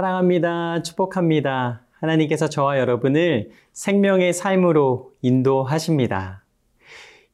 사랑합니다. 축복합니다. 하나님께서 저와 여러분을 생명의 삶으로 인도하십니다.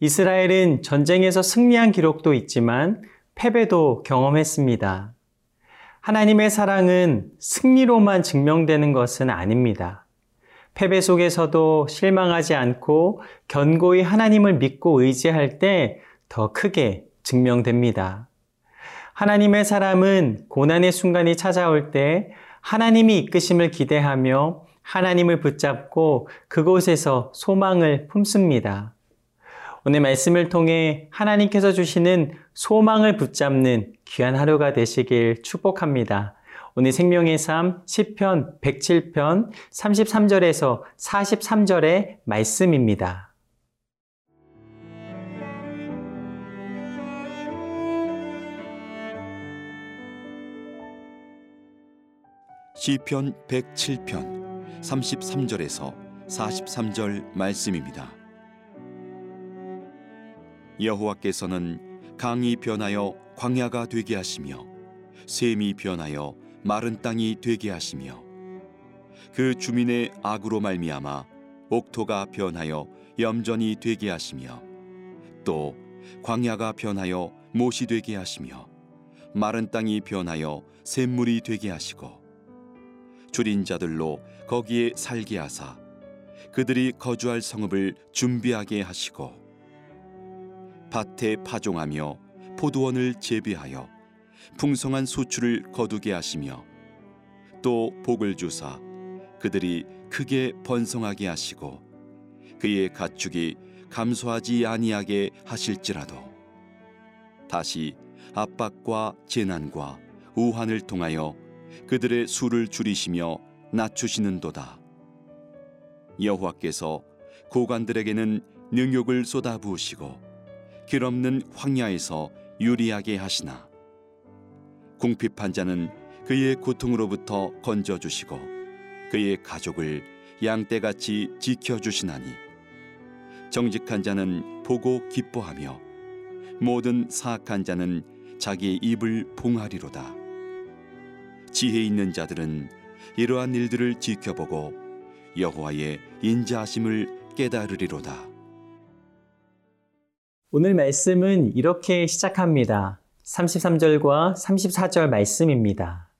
이스라엘은 전쟁에서 승리한 기록도 있지만 패배도 경험했습니다. 하나님의 사랑은 승리로만 증명되는 것은 아닙니다. 패배 속에서도 실망하지 않고 견고히 하나님을 믿고 의지할 때 더 크게 증명됩니다. 하나님의 사람은 고난의 순간이 찾아올 때 하나님이 이끄심을 기대하며 하나님을 붙잡고 그곳에서 소망을 품습니다. 오늘 말씀을 통해 하나님께서 주시는 소망을 붙잡는 귀한 하루가 되시길 축복합니다. 오늘 생명의 삶 10편 107편 33절에서 43절의 말씀입니다. 시편 107편 33절에서 43절 말씀입니다. 여호와께서는 강이 변하여 광야가 되게 하시며 샘이 변하여 마른 땅이 되게 하시며 그 주민의 악으로 말미암아 옥토가 변하여 염전이 되게 하시며 또 광야가 변하여 못이 되게 하시며 마른 땅이 변하여 샘물이 되게 하시고 줄인 자들로 거기에 살게 하사 그들이 거주할 성읍을 준비하게 하시고 밭에 파종하며 포도원을 재배하여 풍성한 소출을 거두게 하시며 또 복을 주사 그들이 크게 번성하게 하시고 그의 가축이 감소하지 아니하게 하실지라도 다시 압박과 재난과 우환을 통하여 그들의 수를 줄이시며 낮추시는도다. 여호와께서 고관들에게는 능욕을 쏟아 부으시고 길 없는 황야에서 유리하게 하시나 궁핍한 자는 그의 고통으로부터 건져 주시고 그의 가족을 양떼같이 지켜 주시나니 정직한 자는 보고 기뻐하며 모든 사악한 자는 자기의 입을 봉하리로다. 지혜 있는 자들은 이러한 일들을 지켜보고 여호와의 인자하심을 깨달으리로다. 오늘 말씀은 이렇게 시작합니다. 33절과 34절 말씀입니다.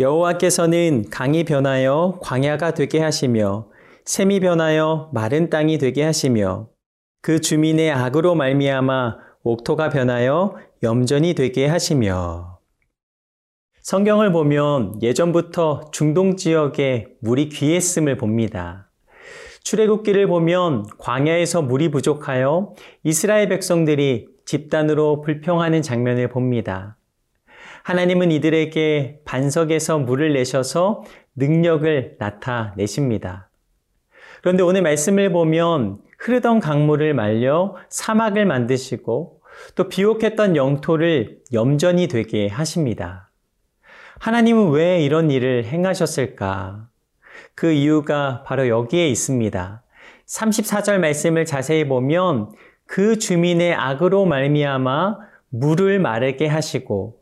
여호와께서는 강이 변하여 광야가 되게 하시며 샘이 변하여 마른 땅이 되게 하시며 그 주민의 악으로 말미암아 옥토가 변하여 염전이 되게 하시며 성경을 보면 예전부터 중동 지역에 물이 귀했음을 봅니다. 출애굽기를 보면 광야에서 물이 부족하여 이스라엘 백성들이 집단으로 불평하는 장면을 봅니다. 하나님은 이들에게 반석에서 물을 내셔서 능력을 나타내십니다. 그런데 오늘 말씀을 보면 흐르던 강물을 말려 사막을 만드시고 또 비옥했던 영토를 염전이 되게 하십니다. 하나님은 왜 이런 일을 행하셨을까? 그 이유가 바로 여기에 있습니다. 34절 말씀을 자세히 보면 그 주민의 악으로 말미암아 물을 마르게 하시고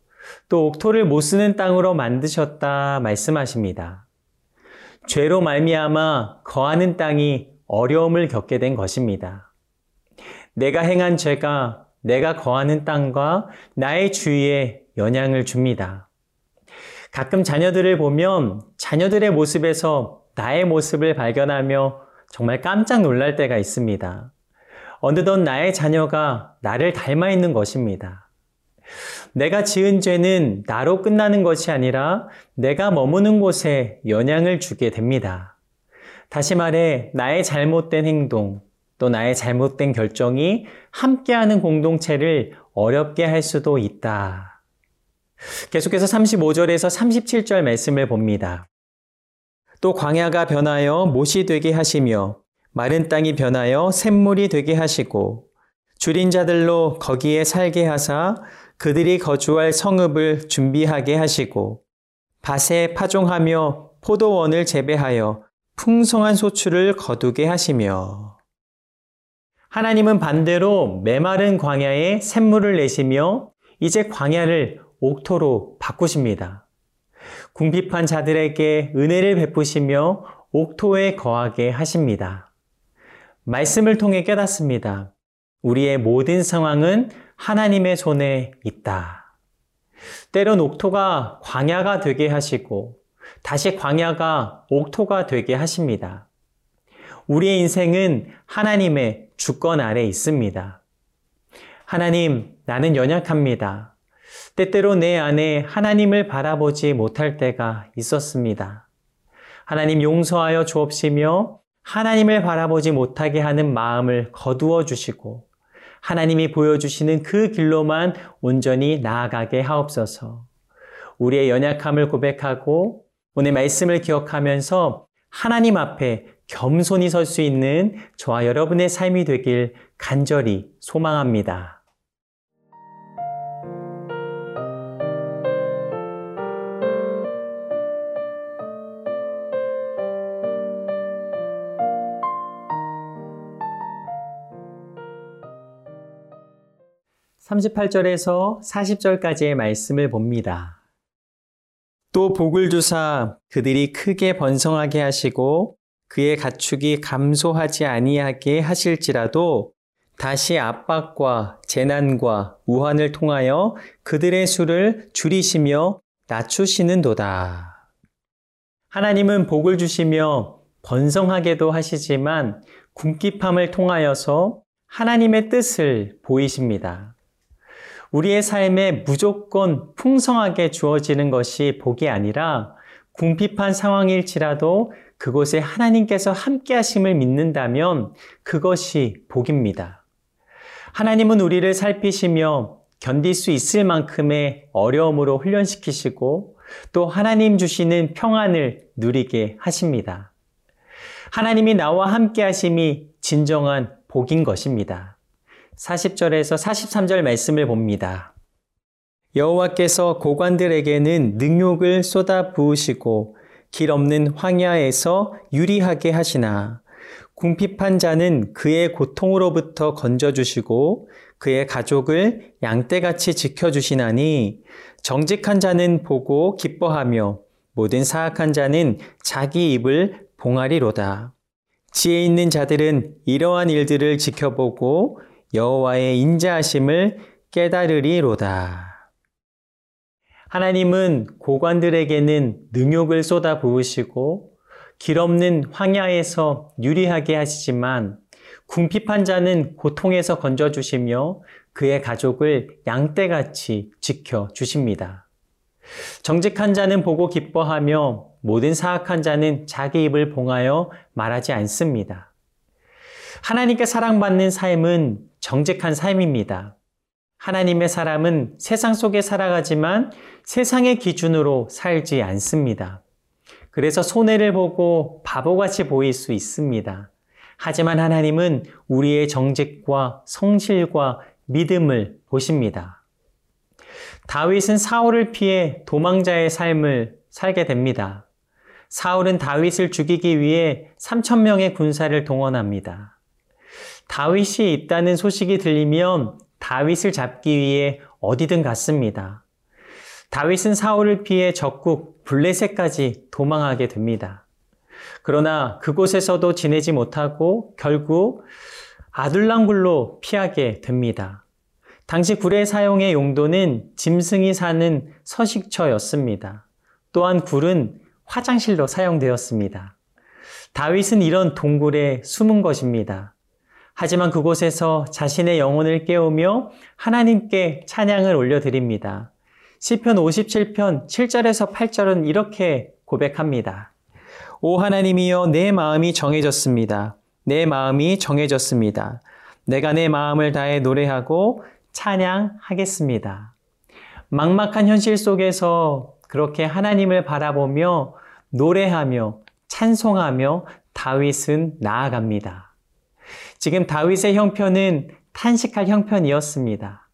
또 옥토를 못 쓰는 땅으로 만드셨다 말씀하십니다. 죄로 말미암아 거하는 땅이 어려움을 겪게 된 것입니다. 내가 행한 죄가 내가 거하는 땅과 나의 주위에 영향을 줍니다. 가끔 자녀들을 보면 자녀들의 모습에서 나의 모습을 발견하며 정말 깜짝 놀랄 때가 있습니다. 어느덧 나의 자녀가 나를 닮아 있는 것입니다. 내가 지은 죄는 나로 끝나는 것이 아니라 내가 머무는 곳에 영향을 주게 됩니다. 다시 말해, 나의 잘못된 행동, 또 나의 잘못된 결정이 함께하는 공동체를 어렵게 할 수도 있다. 계속해서 35절에서 37절 말씀을 봅니다. 또 광야가 변하여 못이 되게 하시며 마른 땅이 변하여 샘물이 되게 하시고 줄인 자들로 거기에 살게 하사 그들이 거주할 성읍을 준비하게 하시고 밭에 파종하며 포도원을 재배하여 풍성한 소출을 거두게 하시며 하나님은 반대로 메마른 광야에 샘물을 내시며 이제 광야를 옥토로 바꾸십니다. 궁핍한 자들에게 은혜를 베푸시며 옥토에 거하게 하십니다. 말씀을 통해 깨닫습니다. 우리의 모든 상황은 하나님의 손에 있다. 때론 옥토가 광야가 되게 하시고 다시 광야가 옥토가 되게 하십니다. 우리의 인생은 하나님의 주권 아래 있습니다. 하나님, 나는 연약합니다. 때때로 내 안에 하나님을 바라보지 못할 때가 있었습니다. 하나님 용서하여 주옵시며 하나님을 바라보지 못하게 하는 마음을 거두어 주시고 하나님이 보여주시는 그 길로만 온전히 나아가게 하옵소서. 우리의 연약함을 고백하고 오늘 말씀을 기억하면서 하나님 앞에 겸손히 설 수 있는 저와 여러분의 삶이 되길 간절히 소망합니다. 38절에서 40절까지의 말씀을 봅니다. 또 복을 주사 그들이 크게 번성하게 하시고 그의 가축이 감소하지 아니하게 하실지라도 다시 압박과 재난과 우환을 통하여 그들의 수를 줄이시며 낮추시는도다. 하나님은 복을 주시며 번성하게도 하시지만 궁핍함을 통하여서 하나님의 뜻을 보이십니다. 우리의 삶에 무조건 풍성하게 주어지는 것이 복이 아니라 궁핍한 상황일지라도 그곳에 하나님께서 함께 하심을 믿는다면 그것이 복입니다. 하나님은 우리를 살피시며 견딜 수 있을 만큼의 어려움으로 훈련시키시고 또 하나님 주시는 평안을 누리게 하십니다. 하나님이 나와 함께 하심이 진정한 복인 것입니다. 40절에서 43절 말씀을 봅니다. 여호와께서 고관들에게는 능욕을 쏟아 부으시고 길 없는 황야에서 유리하게 하시나 궁핍한 자는 그의 고통으로부터 건져주시고 그의 가족을 양떼같이 지켜주시나니 정직한 자는 보고 기뻐하며 모든 사악한 자는 자기 입을 봉하리로다. 지혜 있는 자들은 이러한 일들을 지켜보고 여호와의 인자하심을 깨달으리로다. 하나님은 고관들에게는 능욕을 쏟아 부으시고 길 없는 황야에서 유리하게 하시지만 궁핍한 자는 고통에서 건져 주시며 그의 가족을 양떼같이 지켜 주십니다. 정직한 자는 보고 기뻐하며 모든 사악한 자는 자기 입을 봉하여 말하지 않습니다. 하나님께 사랑받는 삶은 정직한 삶입니다. 하나님의 사람은 세상 속에 살아가지만 세상의 기준으로 살지 않습니다. 그래서 손해를 보고 바보같이 보일 수 있습니다. 하지만 하나님은 우리의 정직과 성실과 믿음을 보십니다. 다윗은 사울을 피해 도망자의 삶을 살게 됩니다. 사울은 다윗을 죽이기 위해 3천명의 군사를 동원합니다. 다윗이 있다는 소식이 들리면 다윗을 잡기 위해 어디든 갔습니다. 다윗은 사울을 피해 적국 블레셋까지 도망하게 됩니다. 그러나 그곳에서도 지내지 못하고 결국 아둘랑굴로 피하게 됩니다. 당시 굴의 사용의 용도는 짐승이 사는 서식처였습니다. 또한 굴은 화장실로 사용되었습니다. 다윗은 이런 동굴에 숨은 것입니다. 하지만 그곳에서 자신의 영혼을 깨우며 하나님께 찬양을 올려드립니다. 시편 57편 7절에서 8절은 이렇게 고백합니다. 오 하나님이여 내 마음이 정해졌습니다. 내 마음이 정해졌습니다. 내가 내 마음을 다해 노래하고 찬양하겠습니다. 막막한 현실 속에서 그렇게 하나님을 바라보며 노래하며 찬송하며 다윗은 나아갑니다. 지금 다윗의 형편은 탄식할 형편이었습니다.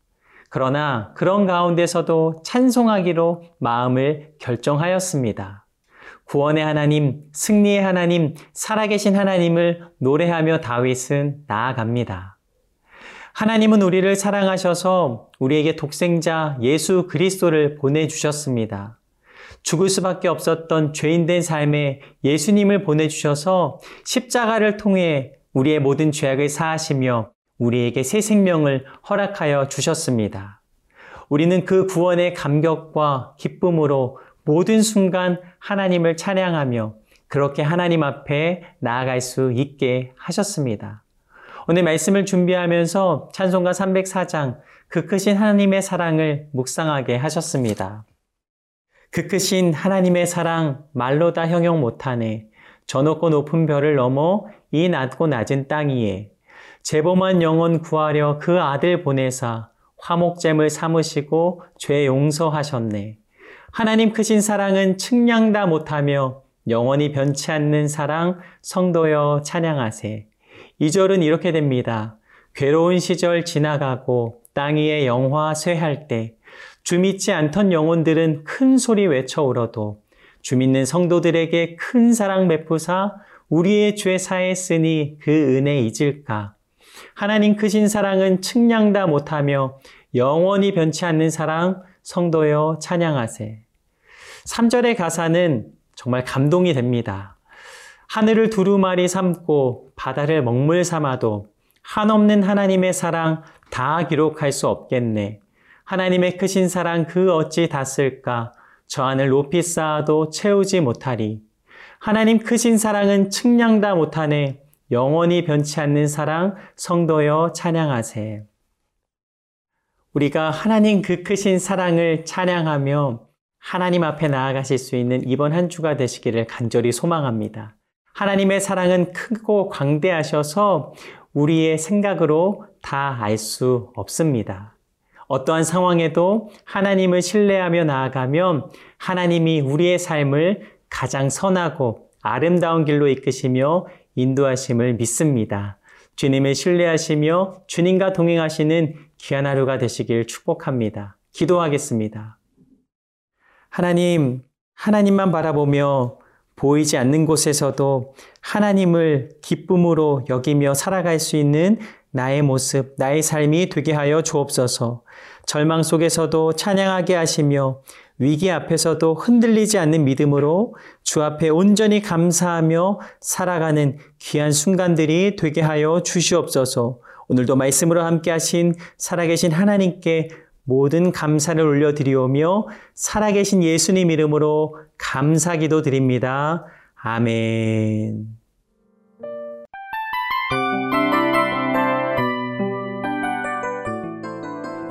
그러나 그런 가운데서도 찬송하기로 마음을 결정하였습니다. 구원의 하나님, 승리의 하나님, 살아계신 하나님을 노래하며 다윗은 나아갑니다. 하나님은 우리를 사랑하셔서 우리에게 독생자 예수 그리스도를 보내주셨습니다. 죽을 수밖에 없었던 죄인된 삶에 예수님을 보내주셔서 십자가를 통해 우리의 모든 죄악을 사하시며 우리에게 새 생명을 허락하여 주셨습니다. 우리는 그 구원의 감격과 기쁨으로 모든 순간 하나님을 찬양하며 그렇게 하나님 앞에 나아갈 수 있게 하셨습니다. 오늘 말씀을 준비하면서 찬송가 304장 그 크신 하나님의 사랑을 묵상하게 하셨습니다. 그 크신 하나님의 사랑 말로 다 형용 못하네. 저 높고 높은 별을 넘어 이 낮고 낮은 땅 위에 재범한 영혼 구하려 그 아들 보내사 화목잼을 삼으시고 죄 용서하셨네. 하나님 크신 사랑은 측량다 못하며 영원히 변치 않는 사랑 성도여 찬양하세. 2절은 이렇게 됩니다. 괴로운 시절 지나가고 땅 위에 영화 쇠할 때 주 믿지 않던 영혼들은 큰 소리 외쳐 울어도 주 믿는 성도들에게 큰 사랑 베푸사 우리의 죄 사했으니 그 은혜 잊을까? 하나님 크신 사랑은 측량다 못하며 영원히 변치 않는 사랑 성도여 찬양하세. 3절의 가사는 정말 감동이 됩니다. 하늘을 두루마리 삼고 바다를 먹물 삼아도 한없는 하나님의 사랑 다 기록할 수 없겠네. 하나님의 크신 사랑 그 어찌 다 쓸까? 저 하늘 높이 쌓아도 채우지 못하리. 하나님 크신 사랑은 측량다 못하네. 영원히 변치 않는 사랑 성도여 찬양하세. 우리가 하나님 그 크신 사랑을 찬양하며 하나님 앞에 나아가실 수 있는 이번 한 주가 되시기를 간절히 소망합니다. 하나님의 사랑은 크고 광대하셔서 우리의 생각으로 다 알 수 없습니다. 어떠한 상황에도 하나님을 신뢰하며 나아가면 하나님이 우리의 삶을 가장 선하고 아름다운 길로 이끄시며 인도하심을 믿습니다. 주님을 신뢰하시며 주님과 동행하시는 귀한 하루가 되시길 축복합니다. 기도하겠습니다. 하나님, 하나님만 바라보며 보이지 않는 곳에서도 하나님을 기쁨으로 여기며 살아갈 수 있는 나의 모습, 나의 삶이 되게 하여 주옵소서. 절망 속에서도 찬양하게 하시며 위기 앞에서도 흔들리지 않는 믿음으로 주 앞에 온전히 감사하며 살아가는 귀한 순간들이 되게 하여 주시옵소서. 오늘도 말씀으로 함께 하신 살아계신 하나님께 모든 감사를 올려드리오며 살아계신 예수님 이름으로 감사기도 드립니다. 아멘.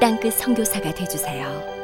땅끝 선교사가 되주세요.